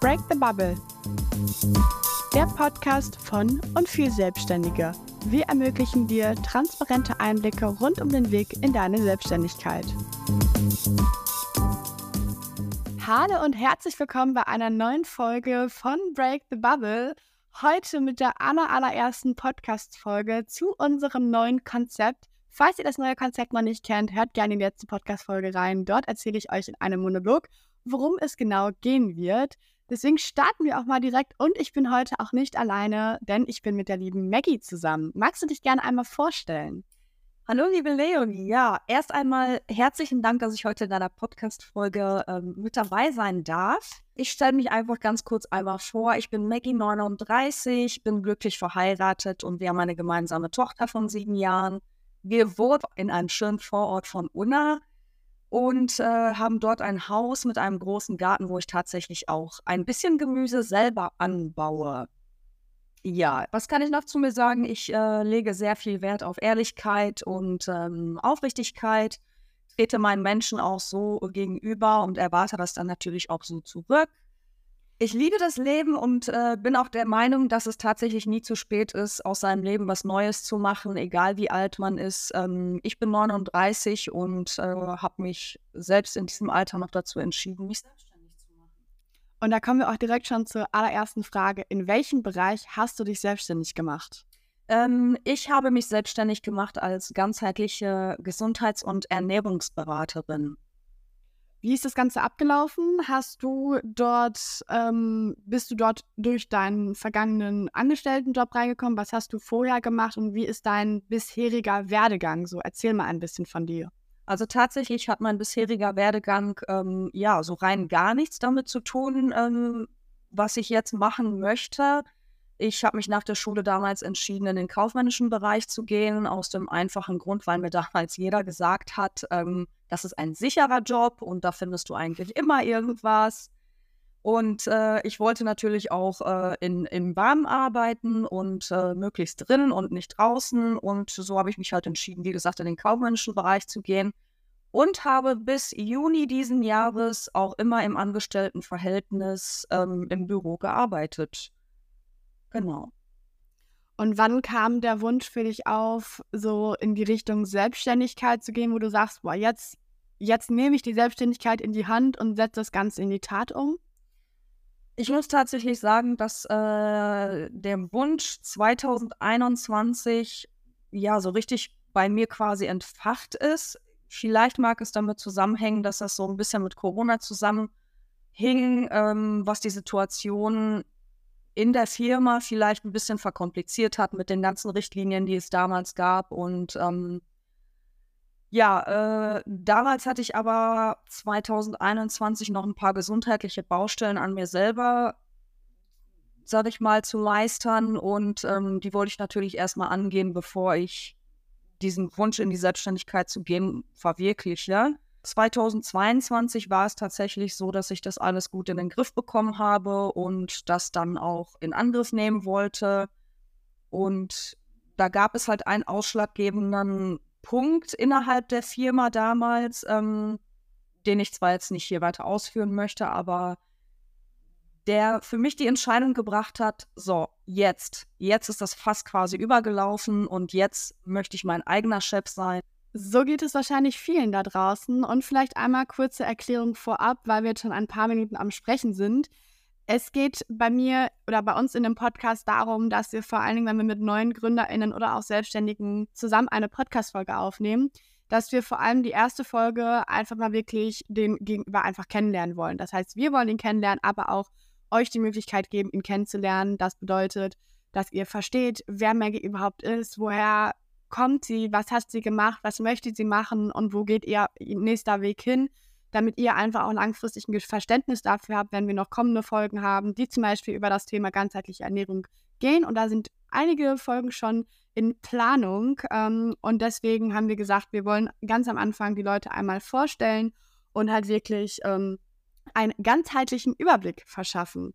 Break the Bubble. Der Podcast von und für Selbstständige. Wir ermöglichen dir transparente Einblicke rund um den Weg in deine Selbstständigkeit. Hallo und herzlich willkommen bei einer neuen Folge von Break the Bubble. Heute mit der aller, allerersten Podcast-Folge zu unserem neuen Konzept. Falls ihr das neue Konzept noch nicht kennt, hört gerne in die letzte Podcast-Folge rein. Dort erzähle ich euch in einem Monolog, worum es genau gehen wird. Deswegen starten wir auch mal direkt und ich bin heute auch nicht alleine, denn ich bin mit der lieben Maggie zusammen. Magst du dich gerne einmal vorstellen? Hallo, liebe Leonie. Ja, erst einmal herzlichen Dank, dass ich heute in deiner Podcast-Folge ähm, mit dabei sein darf. Ich stelle mich einfach ganz kurz einmal vor. Ich bin Maggie, 39, bin glücklich verheiratet und wir haben eine gemeinsame Tochter von sieben Jahren. Wir wohnen in einem schönen Vorort von Unna und äh, haben dort ein Haus mit einem großen Garten, wo ich tatsächlich auch ein bisschen Gemüse selber anbaue. Ja, was kann ich noch zu mir sagen? Ich äh, lege sehr viel Wert auf Ehrlichkeit und ähm, Aufrichtigkeit, trete meinen Menschen auch so gegenüber und erwarte das dann natürlich auch so zurück. Ich liebe das Leben und äh, bin auch der Meinung, dass es tatsächlich nie zu spät ist, aus seinem Leben was Neues zu machen, egal wie alt man ist. Ähm, ich bin 39 und äh, habe mich selbst in diesem Alter noch dazu entschieden, mich selbstständig zu machen. Und da kommen wir auch direkt schon zur allerersten Frage. In welchem Bereich hast du dich selbstständig gemacht? Ähm, ich habe mich selbstständig gemacht als ganzheitliche Gesundheits- und Ernährungsberaterin. Wie ist das Ganze abgelaufen? Hast du dort, ähm, bist du dort durch deinen vergangenen Angestelltenjob reingekommen? Was hast du vorher gemacht und wie ist dein bisheriger Werdegang? So, erzähl mal ein bisschen von dir. Also tatsächlich hat mein bisheriger Werdegang ähm, ja so rein gar nichts damit zu tun, ähm, was ich jetzt machen möchte. Ich habe mich nach der Schule damals entschieden, in den kaufmännischen Bereich zu gehen, aus dem einfachen Grund, weil mir damals jeder gesagt hat, ähm, das ist ein sicherer Job und da findest du eigentlich immer irgendwas. Und äh, ich wollte natürlich auch äh, in, im Warmen arbeiten und äh, möglichst drinnen und nicht draußen. Und so habe ich mich halt entschieden, wie gesagt, in den kaufmännischen Bereich zu gehen. Und habe bis Juni diesen Jahres auch immer im Angestelltenverhältnis ähm, im Büro gearbeitet. Genau. Und wann kam der Wunsch für dich auf, so in die Richtung Selbstständigkeit zu gehen, wo du sagst, boah, jetzt, jetzt nehme ich die Selbstständigkeit in die Hand und setze das Ganze in die Tat um? Ich muss tatsächlich sagen, dass äh, der Wunsch 2021 ja so richtig bei mir quasi entfacht ist. Vielleicht mag es damit zusammenhängen, dass das so ein bisschen mit Corona zusammenhing, ähm, was die Situation in der Firma vielleicht ein bisschen verkompliziert hat mit den ganzen Richtlinien, die es damals gab. Und ähm, ja, äh, damals hatte ich aber 2021 noch ein paar gesundheitliche Baustellen an mir selber, sag ich mal, zu meistern. Und ähm, die wollte ich natürlich erstmal angehen, bevor ich diesen Wunsch in die Selbstständigkeit zu gehen verwirkliche. 2022 war es tatsächlich so, dass ich das alles gut in den Griff bekommen habe und das dann auch in Angriff nehmen wollte. Und da gab es halt einen ausschlaggebenden Punkt innerhalb der Firma damals, ähm, den ich zwar jetzt nicht hier weiter ausführen möchte, aber der für mich die Entscheidung gebracht hat, so, jetzt, jetzt ist das Fass quasi übergelaufen und jetzt möchte ich mein eigener Chef sein so geht es wahrscheinlich vielen da draußen. Und vielleicht einmal kurze Erklärung vorab, weil wir jetzt schon ein paar Minuten am Sprechen sind. Es geht bei mir oder bei uns in dem Podcast darum, dass wir vor allen Dingen, wenn wir mit neuen GründerInnen oder auch Selbstständigen zusammen eine Podcast-Folge aufnehmen, dass wir vor allem die erste Folge einfach mal wirklich den Gegenüber einfach kennenlernen wollen. Das heißt, wir wollen ihn kennenlernen, aber auch euch die Möglichkeit geben, ihn kennenzulernen. Das bedeutet, dass ihr versteht, wer Maggie überhaupt ist, woher kommt sie, was hat sie gemacht, was möchte sie machen und wo geht ihr nächster Weg hin, damit ihr einfach auch langfristig ein Verständnis dafür habt, wenn wir noch kommende Folgen haben, die zum Beispiel über das Thema ganzheitliche Ernährung gehen. Und da sind einige Folgen schon in Planung. Ähm, und deswegen haben wir gesagt, wir wollen ganz am Anfang die Leute einmal vorstellen und halt wirklich ähm, einen ganzheitlichen Überblick verschaffen.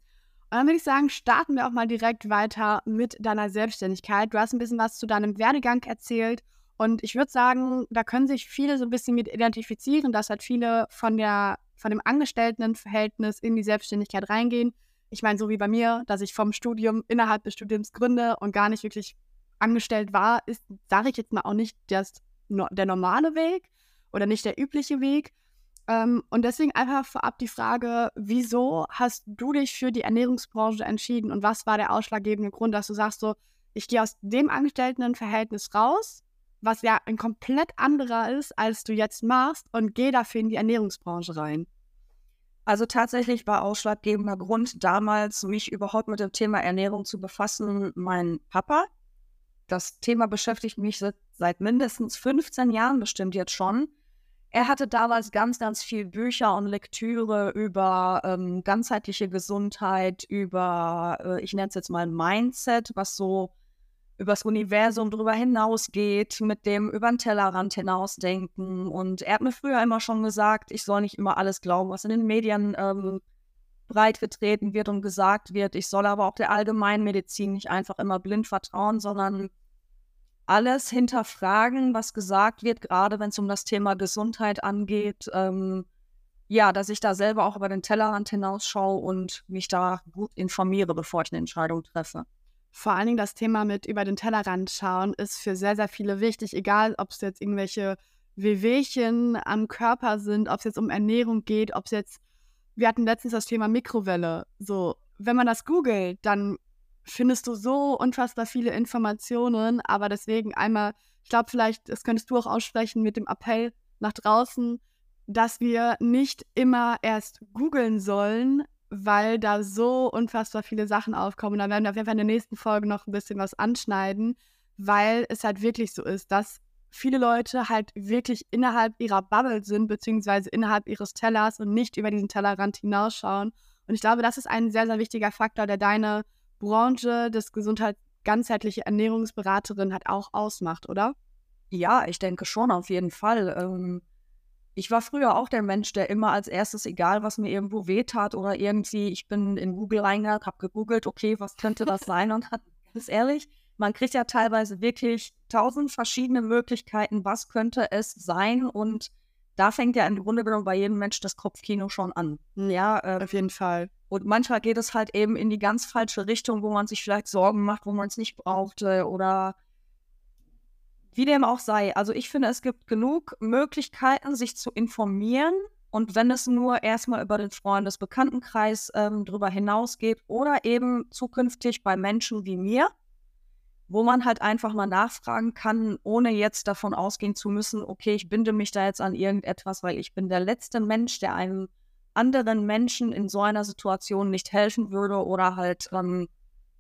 Und dann würde ich sagen, starten wir auch mal direkt weiter mit deiner Selbstständigkeit. Du hast ein bisschen was zu deinem Werdegang erzählt. Und ich würde sagen, da können sich viele so ein bisschen mit identifizieren, dass halt viele von der von dem Angestelltenverhältnis in die Selbstständigkeit reingehen. Ich meine, so wie bei mir, dass ich vom Studium innerhalb des Studiums gründe und gar nicht wirklich angestellt war, ist, sage ich jetzt mal auch nicht das, der normale Weg oder nicht der übliche Weg. Ähm, und deswegen einfach vorab die Frage, wieso hast du dich für die Ernährungsbranche entschieden und was war der ausschlaggebende Grund, dass du sagst so, ich gehe aus dem Angestelltenverhältnis raus, was ja ein komplett anderer ist, als du jetzt machst und gehe dafür in die Ernährungsbranche rein? Also tatsächlich war ausschlaggebender Grund damals, mich überhaupt mit dem Thema Ernährung zu befassen, mein Papa. Das Thema beschäftigt mich seit, seit mindestens 15 Jahren bestimmt jetzt schon. Er hatte damals ganz, ganz viel Bücher und Lektüre über ähm, ganzheitliche Gesundheit, über, äh, ich nenne es jetzt mal Mindset, was so übers Universum drüber hinausgeht, mit dem über den Tellerrand hinausdenken. Und er hat mir früher immer schon gesagt, ich soll nicht immer alles glauben, was in den Medien ähm, breitgetreten wird und gesagt wird. Ich soll aber auch der Allgemeinmedizin nicht einfach immer blind vertrauen, sondern alles hinterfragen, was gesagt wird, gerade wenn es um das Thema Gesundheit angeht. Ähm, ja, dass ich da selber auch über den Tellerrand hinausschaue und mich da gut informiere, bevor ich eine Entscheidung treffe. Vor allen Dingen das Thema mit über den Tellerrand schauen ist für sehr, sehr viele wichtig, egal ob es jetzt irgendwelche Wehwehchen am Körper sind, ob es jetzt um Ernährung geht, ob es jetzt, wir hatten letztens das Thema Mikrowelle. So, wenn man das googelt, dann findest du so unfassbar viele Informationen, aber deswegen einmal, ich glaube vielleicht, das könntest du auch aussprechen mit dem Appell nach draußen, dass wir nicht immer erst googeln sollen, weil da so unfassbar viele Sachen aufkommen. Da werden wir auf jeden Fall in der nächsten Folge noch ein bisschen was anschneiden, weil es halt wirklich so ist, dass viele Leute halt wirklich innerhalb ihrer Bubble sind, beziehungsweise innerhalb ihres Tellers und nicht über diesen Tellerrand hinausschauen. Und ich glaube, das ist ein sehr, sehr wichtiger Faktor, der deine Branche des Gesundheit ganzheitliche Ernährungsberaterin hat auch ausmacht, oder? Ja, ich denke schon, auf jeden Fall. Ähm, ich war früher auch der Mensch, der immer als erstes, egal was mir irgendwo wehtat oder irgendwie, ich bin in Google reingegangen, habe gegoogelt, okay, was könnte das sein und hat, ganz ehrlich, man kriegt ja teilweise wirklich tausend verschiedene Möglichkeiten, was könnte es sein und da fängt ja im Grunde genommen bei jedem Mensch das Kopfkino schon an. Ja, äh, auf jeden Fall. Und manchmal geht es halt eben in die ganz falsche Richtung, wo man sich vielleicht Sorgen macht, wo man es nicht brauchte oder wie dem auch sei. Also ich finde, es gibt genug Möglichkeiten, sich zu informieren. Und wenn es nur erstmal über den Freundesbekanntenkreis ähm, drüber hinausgeht oder eben zukünftig bei Menschen wie mir, wo man halt einfach mal nachfragen kann, ohne jetzt davon ausgehen zu müssen, okay, ich binde mich da jetzt an irgendetwas, weil ich bin der letzte Mensch, der einem anderen Menschen in so einer Situation nicht helfen würde oder halt, ähm,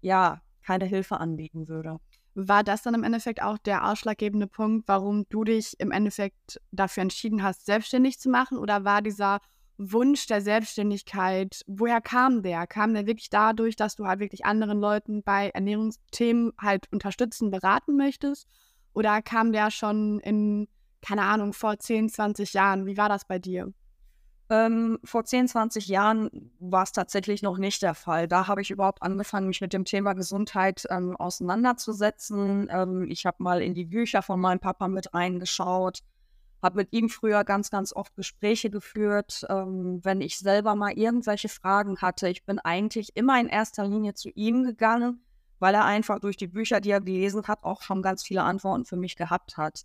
ja, keine Hilfe anbieten würde. War das dann im Endeffekt auch der ausschlaggebende Punkt, warum du dich im Endeffekt dafür entschieden hast, selbstständig zu machen? Oder war dieser Wunsch der Selbstständigkeit, woher kam der? Kam der wirklich dadurch, dass du halt wirklich anderen Leuten bei Ernährungsthemen halt unterstützen, beraten möchtest? Oder kam der schon in, keine Ahnung, vor 10, 20 Jahren? Wie war das bei dir? Ähm, vor 10, 20 Jahren war es tatsächlich noch nicht der Fall. Da habe ich überhaupt angefangen, mich mit dem Thema Gesundheit ähm, auseinanderzusetzen. Ähm, ich habe mal in die Bücher von meinem Papa mit reingeschaut habe mit ihm früher ganz, ganz oft Gespräche geführt, ähm, wenn ich selber mal irgendwelche Fragen hatte. Ich bin eigentlich immer in erster Linie zu ihm gegangen, weil er einfach durch die Bücher, die er gelesen hat, auch schon ganz viele Antworten für mich gehabt hat.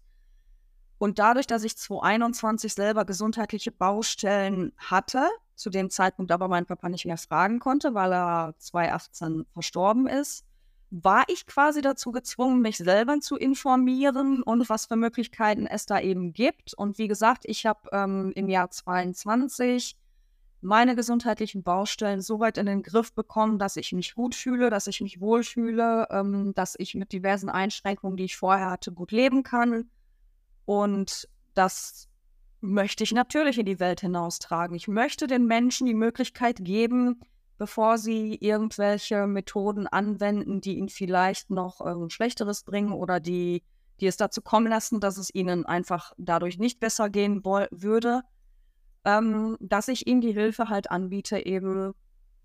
Und dadurch, dass ich 2021 selber gesundheitliche Baustellen hatte, zu dem Zeitpunkt aber mein Papa nicht mehr fragen konnte, weil er 2018 verstorben ist, war ich quasi dazu gezwungen, mich selber zu informieren und was für Möglichkeiten es da eben gibt. Und wie gesagt, ich habe ähm, im Jahr 22 meine gesundheitlichen Baustellen so weit in den Griff bekommen, dass ich mich gut fühle, dass ich mich wohlfühle, ähm, dass ich mit diversen Einschränkungen, die ich vorher hatte, gut leben kann. Und das möchte ich natürlich in die Welt hinaustragen. Ich möchte den Menschen die Möglichkeit geben, bevor sie irgendwelche Methoden anwenden, die ihnen vielleicht noch ähm, Schlechteres bringen oder die, die es dazu kommen lassen, dass es ihnen einfach dadurch nicht besser gehen würde, ähm, dass ich ihnen die Hilfe halt anbiete, eben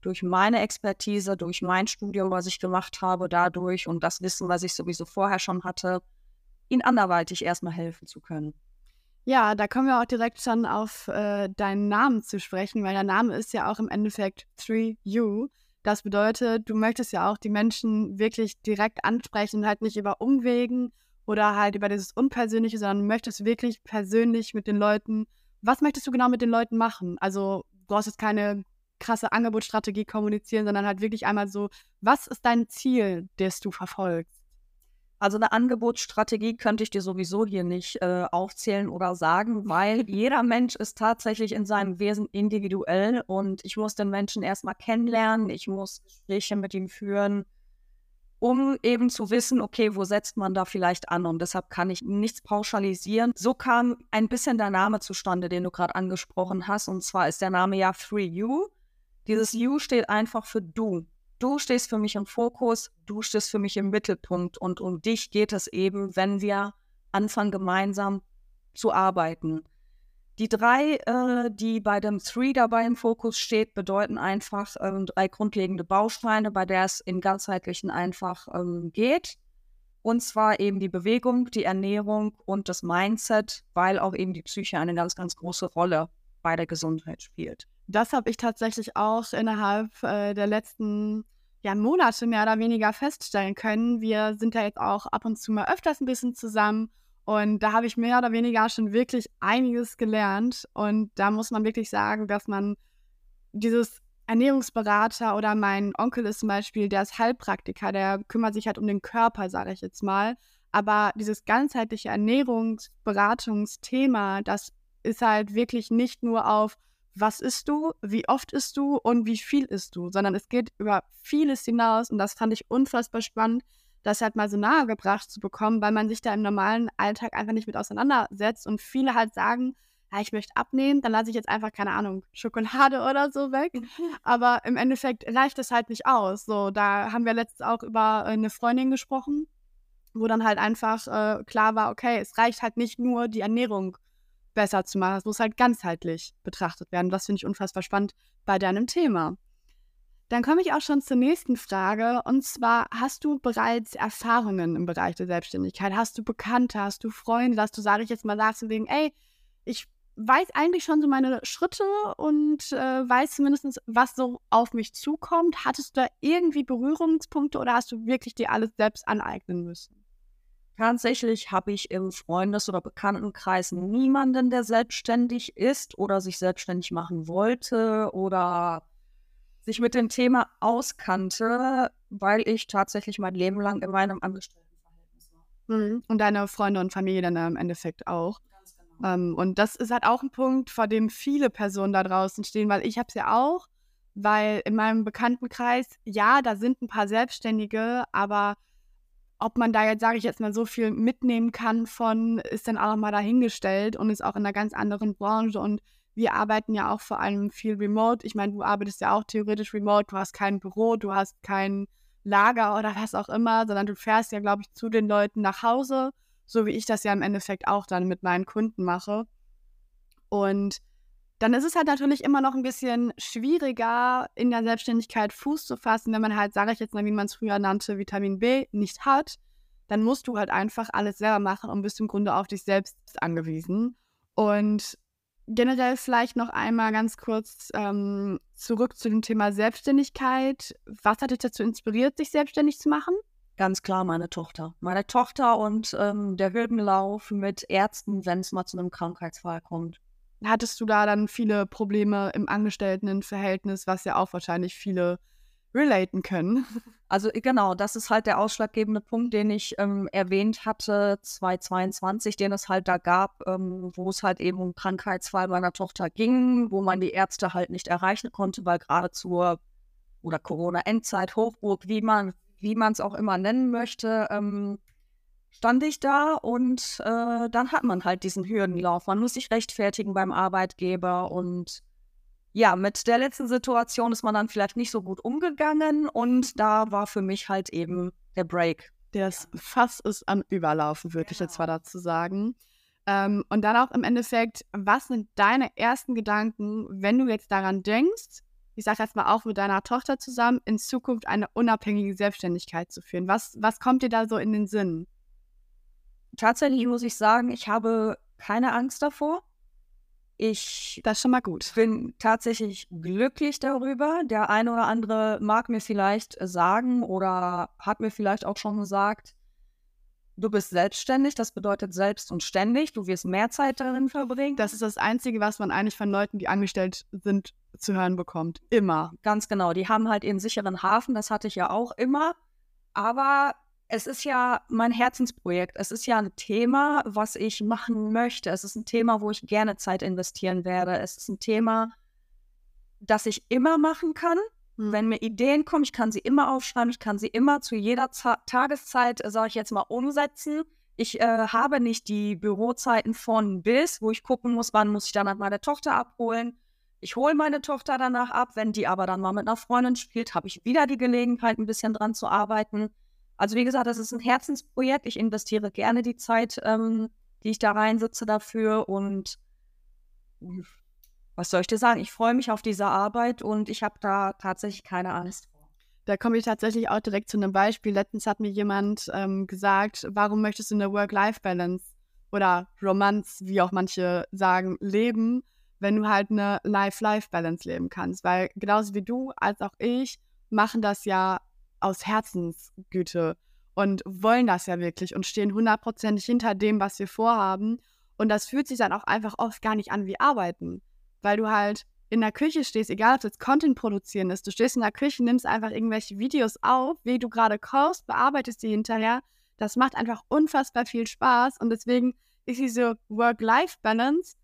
durch meine Expertise, durch mein Studium, was ich gemacht habe, dadurch und das Wissen, was ich sowieso vorher schon hatte, ihnen anderweitig erstmal helfen zu können. Ja, da kommen wir auch direkt schon auf äh, deinen Namen zu sprechen, weil der Name ist ja auch im Endeffekt 3U. Das bedeutet, du möchtest ja auch die Menschen wirklich direkt ansprechen halt nicht über Umwegen oder halt über dieses Unpersönliche, sondern möchtest wirklich persönlich mit den Leuten, was möchtest du genau mit den Leuten machen? Also du hast jetzt keine krasse Angebotsstrategie kommunizieren, sondern halt wirklich einmal so, was ist dein Ziel, das du verfolgst? Also eine Angebotsstrategie könnte ich dir sowieso hier nicht äh, aufzählen oder sagen, weil jeder Mensch ist tatsächlich in seinem Wesen individuell und ich muss den Menschen erstmal kennenlernen, ich muss Gespräche mit ihm führen, um eben zu wissen, okay, wo setzt man da vielleicht an und deshalb kann ich nichts pauschalisieren. So kam ein bisschen der Name zustande, den du gerade angesprochen hast und zwar ist der Name ja 3U. Dieses U steht einfach für du du stehst für mich im Fokus, du stehst für mich im Mittelpunkt und um dich geht es eben, wenn wir anfangen gemeinsam zu arbeiten. Die drei, äh, die bei dem Three dabei im Fokus steht, bedeuten einfach ähm, drei grundlegende Bausteine, bei der es im ganzheitlichen einfach ähm, geht. Und zwar eben die Bewegung, die Ernährung und das Mindset, weil auch eben die Psyche eine ganz, ganz große Rolle bei der Gesundheit spielt. Das habe ich tatsächlich auch innerhalb äh, der letzten ja, Monate mehr oder weniger feststellen können. Wir sind ja jetzt auch ab und zu mal öfters ein bisschen zusammen und da habe ich mehr oder weniger schon wirklich einiges gelernt. Und da muss man wirklich sagen, dass man dieses Ernährungsberater oder mein Onkel ist zum Beispiel, der ist Heilpraktiker, der kümmert sich halt um den Körper, sage ich jetzt mal. Aber dieses ganzheitliche Ernährungsberatungsthema, das ist halt wirklich nicht nur auf was isst du, wie oft isst du und wie viel isst du, sondern es geht über vieles hinaus und das fand ich unfassbar spannend, das halt mal so nahe gebracht zu bekommen, weil man sich da im normalen Alltag einfach nicht mit auseinandersetzt und viele halt sagen, ja, ich möchte abnehmen, dann lasse ich jetzt einfach, keine Ahnung, Schokolade oder so weg. Aber im Endeffekt reicht es halt nicht aus. So, da haben wir letztens auch über eine Freundin gesprochen, wo dann halt einfach äh, klar war, okay, es reicht halt nicht nur die Ernährung besser zu machen. Es muss halt ganzheitlich betrachtet werden. Das finde ich unfassbar spannend bei deinem Thema. Dann komme ich auch schon zur nächsten Frage. Und zwar, hast du bereits Erfahrungen im Bereich der Selbstständigkeit? Hast du Bekannte, hast du Freunde, dass du, sage ich jetzt mal, sagst, wegen, ey, ich weiß eigentlich schon so meine Schritte und äh, weiß zumindest, was so auf mich zukommt. Hattest du da irgendwie Berührungspunkte oder hast du wirklich dir alles selbst aneignen müssen? Tatsächlich habe ich im Freundes- oder Bekanntenkreis niemanden, der selbstständig ist oder sich selbstständig machen wollte oder sich mit dem Thema auskannte, weil ich tatsächlich mein Leben lang in meinem Angestelltenverhältnis war. Mhm. Und deine Freunde und Familie dann im Endeffekt auch. Ganz genau. Ähm, und das ist halt auch ein Punkt, vor dem viele Personen da draußen stehen, weil ich habe es ja auch, weil in meinem Bekanntenkreis, ja, da sind ein paar Selbstständige, aber ob man da jetzt, sage ich jetzt mal, so viel mitnehmen kann von, ist dann auch mal dahingestellt und ist auch in einer ganz anderen Branche und wir arbeiten ja auch vor allem viel remote. Ich meine, du arbeitest ja auch theoretisch remote, du hast kein Büro, du hast kein Lager oder was auch immer, sondern du fährst ja, glaube ich, zu den Leuten nach Hause, so wie ich das ja im Endeffekt auch dann mit meinen Kunden mache. Und dann ist es halt natürlich immer noch ein bisschen schwieriger, in der Selbstständigkeit Fuß zu fassen, wenn man halt, sage ich jetzt mal, wie man es früher nannte, Vitamin B nicht hat. Dann musst du halt einfach alles selber machen und bist im Grunde auf dich selbst angewiesen. Und generell vielleicht noch einmal ganz kurz ähm, zurück zu dem Thema Selbstständigkeit. Was hat dich dazu inspiriert, sich selbstständig zu machen? Ganz klar meine Tochter. Meine Tochter und ähm, der Hürdenlauf mit Ärzten, wenn es mal zu einem Krankheitsfall kommt hattest du da dann viele Probleme im Angestelltenverhältnis, was ja auch wahrscheinlich viele relaten können. Also genau, das ist halt der ausschlaggebende Punkt, den ich ähm, erwähnt hatte, 2022, den es halt da gab, ähm, wo es halt eben um Krankheitsfall meiner Tochter ging, wo man die Ärzte halt nicht erreichen konnte, weil gerade zur oder Corona-Endzeit, Hochburg, wie man wie es auch immer nennen möchte, ähm, stand ich da und äh, dann hat man halt diesen Hürdenlauf. Man muss sich rechtfertigen beim Arbeitgeber und ja, mit der letzten Situation ist man dann vielleicht nicht so gut umgegangen und da war für mich halt eben der Break. Das Fass ist am Überlaufen, würde genau. ich jetzt mal genau. dazu sagen. Ähm, und dann auch im Endeffekt, was sind deine ersten Gedanken, wenn du jetzt daran denkst, ich sage jetzt mal auch mit deiner Tochter zusammen, in Zukunft eine unabhängige Selbstständigkeit zu führen? Was, was kommt dir da so in den Sinn? Tatsächlich muss ich sagen, ich habe keine Angst davor. Ich das ist schon mal gut. bin tatsächlich glücklich darüber. Der eine oder andere mag mir vielleicht sagen oder hat mir vielleicht auch schon gesagt, du bist selbstständig, das bedeutet selbst und ständig, du wirst mehr Zeit darin verbringen. Das ist das Einzige, was man eigentlich von Leuten, die angestellt sind, zu hören bekommt. Immer. Ganz genau. Die haben halt ihren sicheren Hafen, das hatte ich ja auch immer. Aber es ist ja mein Herzensprojekt. Es ist ja ein Thema, was ich machen möchte. Es ist ein Thema, wo ich gerne Zeit investieren werde. Es ist ein Thema, das ich immer machen kann. Hm. Wenn mir Ideen kommen, ich kann sie immer aufschreiben, ich kann sie immer zu jeder Z Tageszeit, sage ich jetzt mal, umsetzen. Ich äh, habe nicht die Bürozeiten von bis, wo ich gucken muss, wann muss ich dann meine Tochter abholen. Ich hole meine Tochter danach ab. Wenn die aber dann mal mit einer Freundin spielt, habe ich wieder die Gelegenheit, ein bisschen dran zu arbeiten. Also wie gesagt, das ist ein Herzensprojekt. Ich investiere gerne die Zeit, ähm, die ich da reinsitze dafür. Und was soll ich dir sagen? Ich freue mich auf diese Arbeit und ich habe da tatsächlich keine Angst. Da komme ich tatsächlich auch direkt zu einem Beispiel. Letztens hat mir jemand ähm, gesagt, warum möchtest du eine Work-Life-Balance oder Romanz, wie auch manche sagen, leben, wenn du halt eine Life-Life-Balance leben kannst? Weil genauso wie du als auch ich machen das ja aus Herzensgüte und wollen das ja wirklich und stehen hundertprozentig hinter dem, was wir vorhaben. Und das fühlt sich dann auch einfach oft gar nicht an wie Arbeiten, weil du halt in der Küche stehst, egal ob das Content produzieren ist, du stehst in der Küche, nimmst einfach irgendwelche Videos auf, wie du gerade kochst, bearbeitest die hinterher. Das macht einfach unfassbar viel Spaß und deswegen ist diese Work-Life-Balance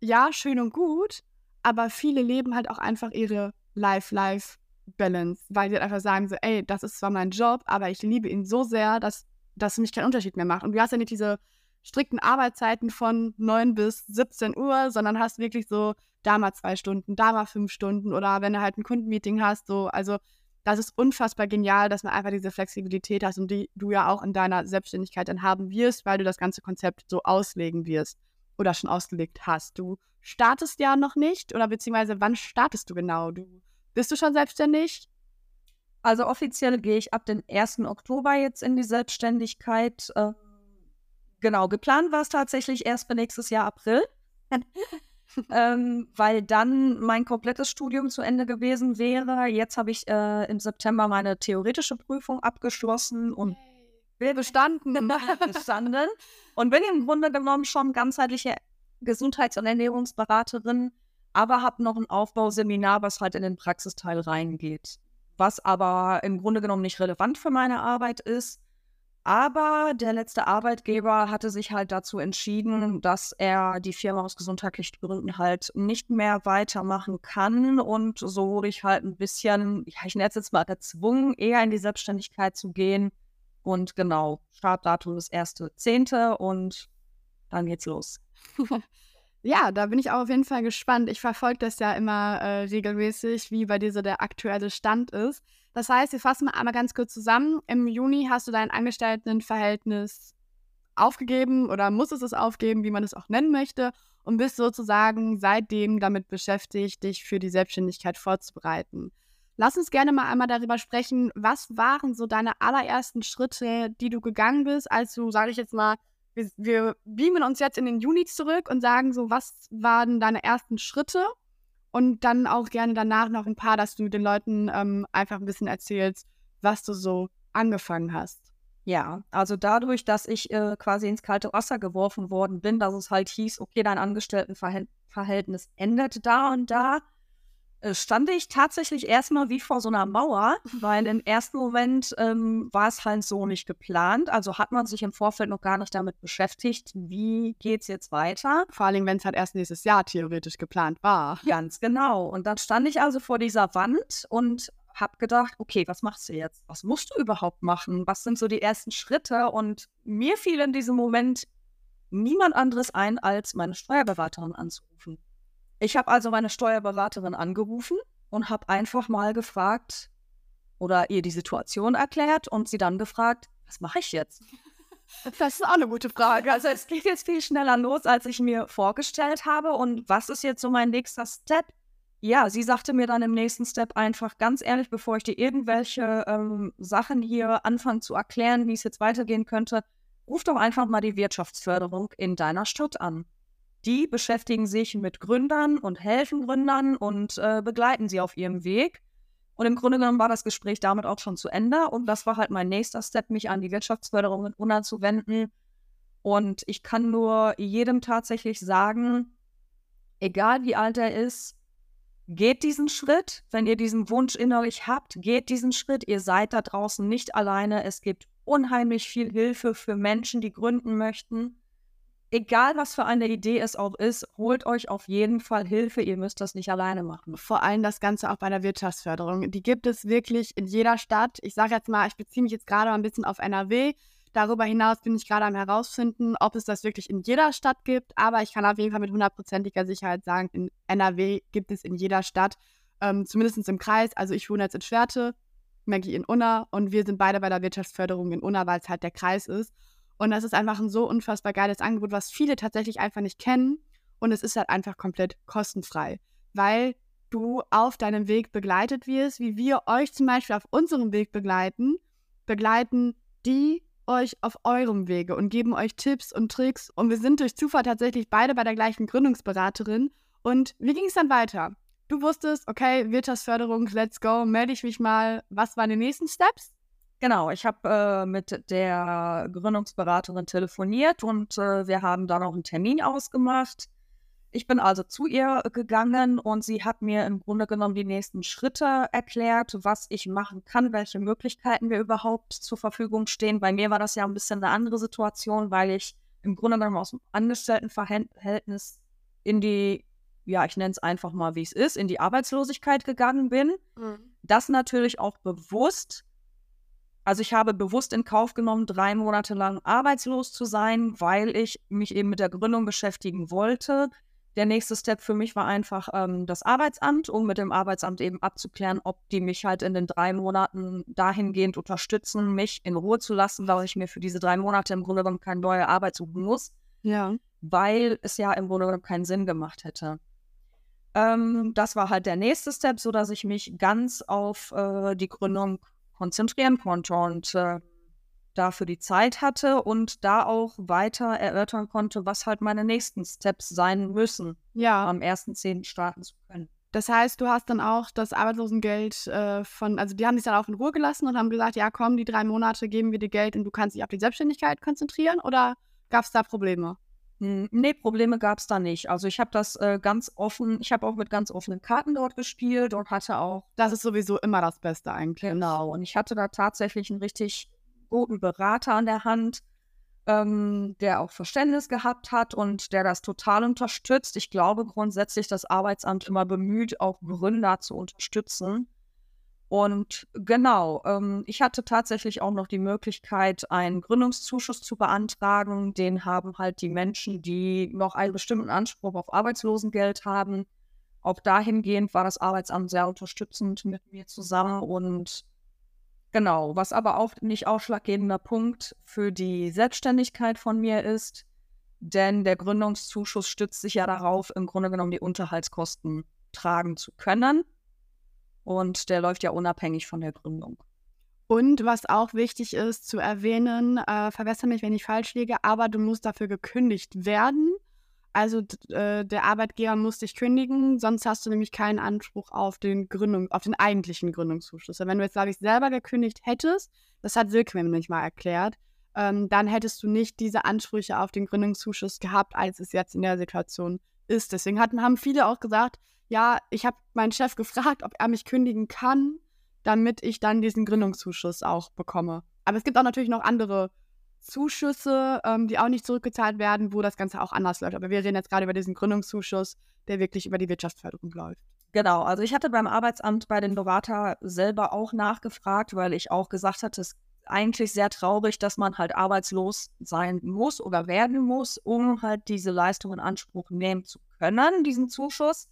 ja schön und gut, aber viele leben halt auch einfach ihre Life-Life Balance, weil sie halt einfach sagen so, ey, das ist zwar mein Job, aber ich liebe ihn so sehr, dass das für mich keinen Unterschied mehr macht. Und du hast ja nicht diese strikten Arbeitszeiten von 9 bis 17 Uhr, sondern hast wirklich so da mal zwei Stunden, da mal fünf Stunden oder wenn du halt ein Kundenmeeting hast, so, also das ist unfassbar genial, dass man einfach diese Flexibilität hast und die du ja auch in deiner Selbstständigkeit dann haben wirst, weil du das ganze Konzept so auslegen wirst oder schon ausgelegt hast. Du startest ja noch nicht oder beziehungsweise wann startest du genau? Du bist du schon selbstständig? Also offiziell gehe ich ab dem 1. Oktober jetzt in die Selbstständigkeit. Äh, genau, geplant war es tatsächlich erst für nächstes Jahr April, ähm, weil dann mein komplettes Studium zu Ende gewesen wäre. Jetzt habe ich äh, im September meine theoretische Prüfung abgeschlossen und will bestanden. bestanden und bin im Grunde genommen schon ganzheitliche Gesundheits- und Ernährungsberaterin aber habe noch ein Aufbauseminar, was halt in den Praxisteil reingeht. Was aber im Grunde genommen nicht relevant für meine Arbeit ist. Aber der letzte Arbeitgeber hatte sich halt dazu entschieden, dass er die Firma aus gesundheitlichen Gründen halt nicht mehr weitermachen kann. Und so wurde ich halt ein bisschen, ja, ich nenne es jetzt mal gezwungen, eher in die Selbstständigkeit zu gehen. Und genau, Startdatum ist 1.10. und dann geht's los. Ja, da bin ich auch auf jeden Fall gespannt. Ich verfolge das ja immer äh, regelmäßig, wie bei dir so der aktuelle Stand ist. Das heißt, wir fassen mal einmal ganz kurz zusammen. Im Juni hast du dein Angestelltenverhältnis aufgegeben oder musstest es aufgeben, wie man es auch nennen möchte, und bist sozusagen seitdem damit beschäftigt, dich für die Selbstständigkeit vorzubereiten. Lass uns gerne mal einmal darüber sprechen, was waren so deine allerersten Schritte, die du gegangen bist, als du, sage ich jetzt mal, wir, wir beamen uns jetzt in den Juni zurück und sagen so, was waren deine ersten Schritte? Und dann auch gerne danach noch ein paar, dass du den Leuten ähm, einfach ein bisschen erzählst, was du so angefangen hast. Ja, also dadurch, dass ich äh, quasi ins kalte Wasser geworfen worden bin, dass es halt hieß, okay, dein Angestelltenverhältnis endet da und da, stand ich tatsächlich erstmal wie vor so einer Mauer, weil im ersten Moment ähm, war es halt so nicht geplant. Also hat man sich im Vorfeld noch gar nicht damit beschäftigt, wie geht es jetzt weiter. Vor allem, wenn es halt erst nächstes Jahr theoretisch geplant war. Ganz genau. Und dann stand ich also vor dieser Wand und habe gedacht, okay, was machst du jetzt? Was musst du überhaupt machen? Was sind so die ersten Schritte? Und mir fiel in diesem Moment niemand anderes ein, als meine Steuerberaterin anzurufen. Ich habe also meine Steuerberaterin angerufen und habe einfach mal gefragt oder ihr die Situation erklärt und sie dann gefragt, was mache ich jetzt? Das ist auch eine gute Frage. Also es geht jetzt viel schneller los, als ich mir vorgestellt habe. Und was ist jetzt so mein nächster Step? Ja, sie sagte mir dann im nächsten Step einfach ganz ehrlich, bevor ich dir irgendwelche ähm, Sachen hier anfange zu erklären, wie es jetzt weitergehen könnte, ruf doch einfach mal die Wirtschaftsförderung in deiner Stadt an. Die beschäftigen sich mit Gründern und helfen Gründern und äh, begleiten sie auf ihrem Weg. Und im Grunde genommen war das Gespräch damit auch schon zu Ende. Und das war halt mein nächster Step, mich an die Wirtschaftsförderung in UNA zu wenden. Und ich kann nur jedem tatsächlich sagen, egal wie alt er ist, geht diesen Schritt. Wenn ihr diesen Wunsch innerlich habt, geht diesen Schritt. Ihr seid da draußen nicht alleine. Es gibt unheimlich viel Hilfe für Menschen, die gründen möchten egal was für eine Idee es auch ist, holt euch auf jeden Fall Hilfe. Ihr müsst das nicht alleine machen. Vor allem das Ganze auch bei der Wirtschaftsförderung. Die gibt es wirklich in jeder Stadt. Ich sage jetzt mal, ich beziehe mich jetzt gerade ein bisschen auf NRW. Darüber hinaus bin ich gerade am herausfinden, ob es das wirklich in jeder Stadt gibt. Aber ich kann auf jeden Fall mit hundertprozentiger Sicherheit sagen, in NRW gibt es in jeder Stadt, ähm, zumindest im Kreis. Also ich wohne jetzt in Schwerte, Maggie in Unna und wir sind beide bei der Wirtschaftsförderung in Unna, weil es halt der Kreis ist. Und das ist einfach ein so unfassbar geiles Angebot, was viele tatsächlich einfach nicht kennen. Und es ist halt einfach komplett kostenfrei, weil du auf deinem Weg begleitet wirst, wie wir euch zum Beispiel auf unserem Weg begleiten, begleiten die euch auf eurem Wege und geben euch Tipps und Tricks. Und wir sind durch Zufall tatsächlich beide bei der gleichen Gründungsberaterin. Und wie ging es dann weiter? Du wusstest, okay, Wirtschaftsförderung, let's go, melde ich mich mal. Was waren die nächsten Steps? Genau, ich habe äh, mit der Gründungsberaterin telefoniert und äh, wir haben dann auch einen Termin ausgemacht. Ich bin also zu ihr gegangen und sie hat mir im Grunde genommen die nächsten Schritte erklärt, was ich machen kann, welche Möglichkeiten mir überhaupt zur Verfügung stehen. Bei mir war das ja ein bisschen eine andere Situation, weil ich im Grunde genommen aus dem Angestelltenverhältnis in die, ja, ich nenne es einfach mal, wie es ist, in die Arbeitslosigkeit gegangen bin. Mhm. Das natürlich auch bewusst also ich habe bewusst in Kauf genommen, drei Monate lang arbeitslos zu sein, weil ich mich eben mit der Gründung beschäftigen wollte. Der nächste Step für mich war einfach ähm, das Arbeitsamt, um mit dem Arbeitsamt eben abzuklären, ob die mich halt in den drei Monaten dahingehend unterstützen, mich in Ruhe zu lassen, weil ich mir für diese drei Monate im Grunde genommen keine neue Arbeit suchen muss. Ja. Weil es ja im Grunde genommen keinen Sinn gemacht hätte. Ähm, das war halt der nächste Step, sodass ich mich ganz auf äh, die Gründung konzentrieren konnte und äh, dafür die Zeit hatte und da auch weiter erörtern konnte, was halt meine nächsten Steps sein müssen, ja. am 1.10. starten zu können. Das heißt, du hast dann auch das Arbeitslosengeld äh, von, also die haben sich dann auch in Ruhe gelassen und haben gesagt, ja komm, die drei Monate geben wir dir Geld und du kannst dich auf die Selbstständigkeit konzentrieren oder gab es da Probleme? Nee, Probleme gab es da nicht. Also ich habe das äh, ganz offen, ich habe auch mit ganz offenen Karten dort gespielt und hatte auch. Das ist sowieso immer das Beste eigentlich. Genau. Und ich hatte da tatsächlich einen richtig guten Berater an der Hand, ähm, der auch Verständnis gehabt hat und der das total unterstützt. Ich glaube grundsätzlich, das Arbeitsamt immer bemüht, auch Gründer zu unterstützen. Und genau, ähm, ich hatte tatsächlich auch noch die Möglichkeit, einen Gründungszuschuss zu beantragen. Den haben halt die Menschen, die noch einen bestimmten Anspruch auf Arbeitslosengeld haben. Auch dahingehend war das Arbeitsamt sehr unterstützend mit mir zusammen. Und genau, was aber auch nicht ausschlaggebender Punkt für die Selbstständigkeit von mir ist, denn der Gründungszuschuss stützt sich ja darauf, im Grunde genommen die Unterhaltskosten tragen zu können. Und der läuft ja unabhängig von der Gründung. Und was auch wichtig ist zu erwähnen, äh, verbessere mich, wenn ich falsch liege, aber du musst dafür gekündigt werden. Also äh, der Arbeitgeber muss dich kündigen, sonst hast du nämlich keinen Anspruch auf den Gründung, auf den eigentlichen Gründungszuschuss. Wenn du jetzt, glaube ich, selber gekündigt hättest, das hat Silke mir nämlich mal erklärt, ähm, dann hättest du nicht diese Ansprüche auf den Gründungszuschuss gehabt, als es jetzt in der Situation ist. Deswegen hatten, haben viele auch gesagt, ja, ich habe meinen Chef gefragt, ob er mich kündigen kann, damit ich dann diesen Gründungszuschuss auch bekomme. Aber es gibt auch natürlich noch andere Zuschüsse, ähm, die auch nicht zurückgezahlt werden, wo das Ganze auch anders läuft. Aber wir reden jetzt gerade über diesen Gründungszuschuss, der wirklich über die Wirtschaftsförderung läuft. Genau, also ich hatte beim Arbeitsamt bei den Berater selber auch nachgefragt, weil ich auch gesagt hatte, es ist eigentlich sehr traurig, dass man halt arbeitslos sein muss oder werden muss, um halt diese Leistung in Anspruch nehmen zu können, diesen Zuschuss.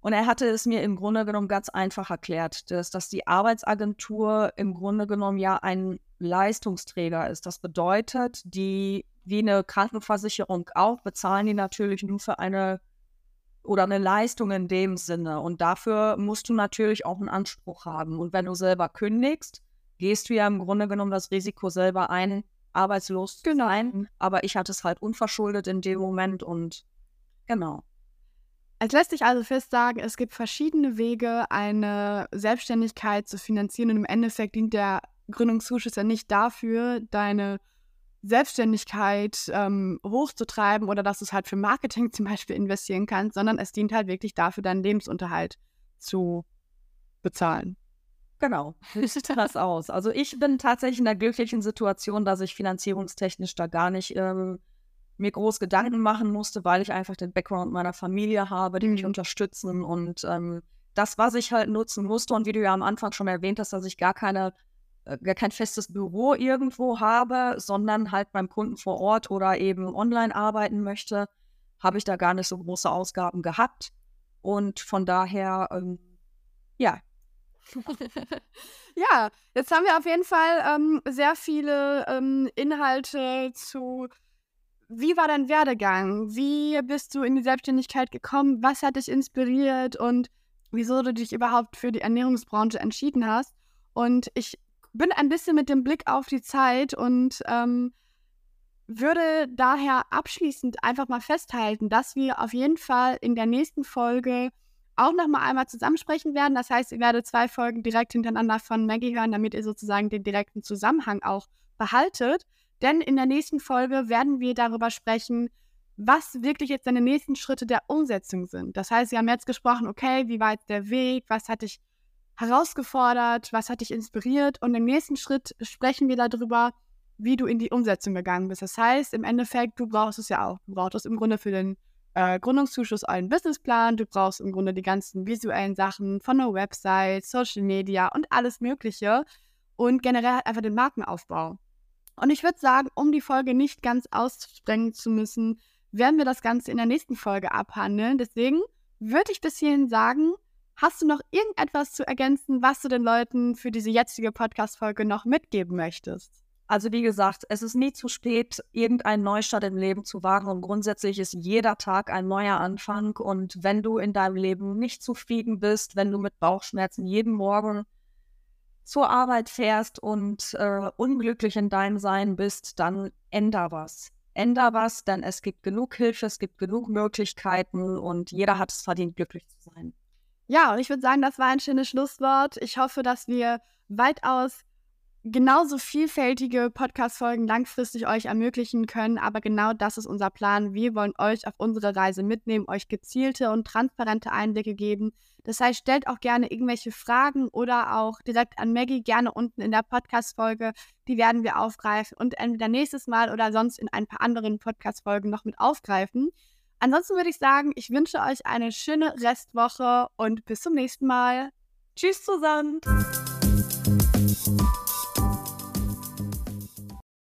Und er hatte es mir im Grunde genommen ganz einfach erklärt, dass, dass die Arbeitsagentur im Grunde genommen ja ein Leistungsträger ist. Das bedeutet, die, wie eine Krankenversicherung auch, bezahlen die natürlich nur für eine oder eine Leistung in dem Sinne. Und dafür musst du natürlich auch einen Anspruch haben. Und wenn du selber kündigst, gehst du ja im Grunde genommen das Risiko selber ein, arbeitslos zu sein. Aber ich hatte es halt unverschuldet in dem Moment und Genau. Es lässt sich also fest sagen, es gibt verschiedene Wege, eine Selbstständigkeit zu finanzieren und im Endeffekt dient der Gründungszuschuss ja nicht dafür, deine Selbstständigkeit ähm, hochzutreiben oder dass du es halt für Marketing zum Beispiel investieren kannst, sondern es dient halt wirklich dafür, deinen Lebensunterhalt zu bezahlen. Genau, sieht das aus? Also ich bin tatsächlich in der glücklichen Situation, dass ich finanzierungstechnisch da gar nicht ähm, mir groß Gedanken machen musste, weil ich einfach den Background meiner Familie habe, die mich mhm. unterstützen und ähm, das, was ich halt nutzen musste und wie du ja am Anfang schon erwähnt hast, dass ich gar keine äh, gar kein festes Büro irgendwo habe, sondern halt beim Kunden vor Ort oder eben online arbeiten möchte, habe ich da gar nicht so große Ausgaben gehabt. Und von daher, ähm, ja, ja, jetzt haben wir auf jeden Fall ähm, sehr viele ähm, Inhalte zu, wie war dein Werdegang? Wie bist du in die Selbstständigkeit gekommen? Was hat dich inspiriert und wieso du dich überhaupt für die Ernährungsbranche entschieden hast? Und ich bin ein bisschen mit dem Blick auf die Zeit und ähm, würde daher abschließend einfach mal festhalten, dass wir auf jeden Fall in der nächsten Folge auch noch mal einmal zusammensprechen werden. Das heißt, ihr werdet zwei Folgen direkt hintereinander von Maggie hören, damit ihr sozusagen den direkten Zusammenhang auch behaltet. Denn in der nächsten Folge werden wir darüber sprechen, was wirklich jetzt deine nächsten Schritte der Umsetzung sind. Das heißt, wir haben jetzt gesprochen, okay, wie war jetzt der Weg, was hat dich herausgefordert, was hat dich inspiriert und im nächsten Schritt sprechen wir darüber, wie du in die Umsetzung gegangen bist. Das heißt, im Endeffekt, du brauchst es ja auch. Du brauchst es im Grunde für den äh, Gründungszuschuss einen Businessplan, du brauchst im Grunde die ganzen visuellen Sachen von der Website, Social Media und alles Mögliche und generell einfach den Markenaufbau. Und ich würde sagen, um die Folge nicht ganz aussprengen zu müssen, werden wir das Ganze in der nächsten Folge abhandeln. Deswegen würde ich bis hierhin sagen, hast du noch irgendetwas zu ergänzen, was du den Leuten für diese jetzige Podcast-Folge noch mitgeben möchtest? Also wie gesagt, es ist nie zu spät, irgendeinen Neustart im Leben zu wagen und grundsätzlich ist jeder Tag ein neuer Anfang und wenn du in deinem Leben nicht zufrieden bist, wenn du mit Bauchschmerzen jeden Morgen zur Arbeit fährst und äh, unglücklich in deinem Sein bist, dann änder was. Änder was, denn es gibt genug Hilfe, es gibt genug Möglichkeiten und jeder hat es verdient, glücklich zu sein. Ja, und ich würde sagen, das war ein schönes Schlusswort. Ich hoffe, dass wir weitaus genauso vielfältige Podcast-Folgen langfristig euch ermöglichen können. Aber genau das ist unser Plan. Wir wollen euch auf unsere Reise mitnehmen, euch gezielte und transparente Einblicke geben. Das heißt, stellt auch gerne irgendwelche Fragen oder auch direkt an Maggie gerne unten in der Podcast-Folge. Die werden wir aufgreifen und entweder nächstes Mal oder sonst in ein paar anderen Podcast-Folgen noch mit aufgreifen. Ansonsten würde ich sagen, ich wünsche euch eine schöne Restwoche und bis zum nächsten Mal. Tschüss zusammen.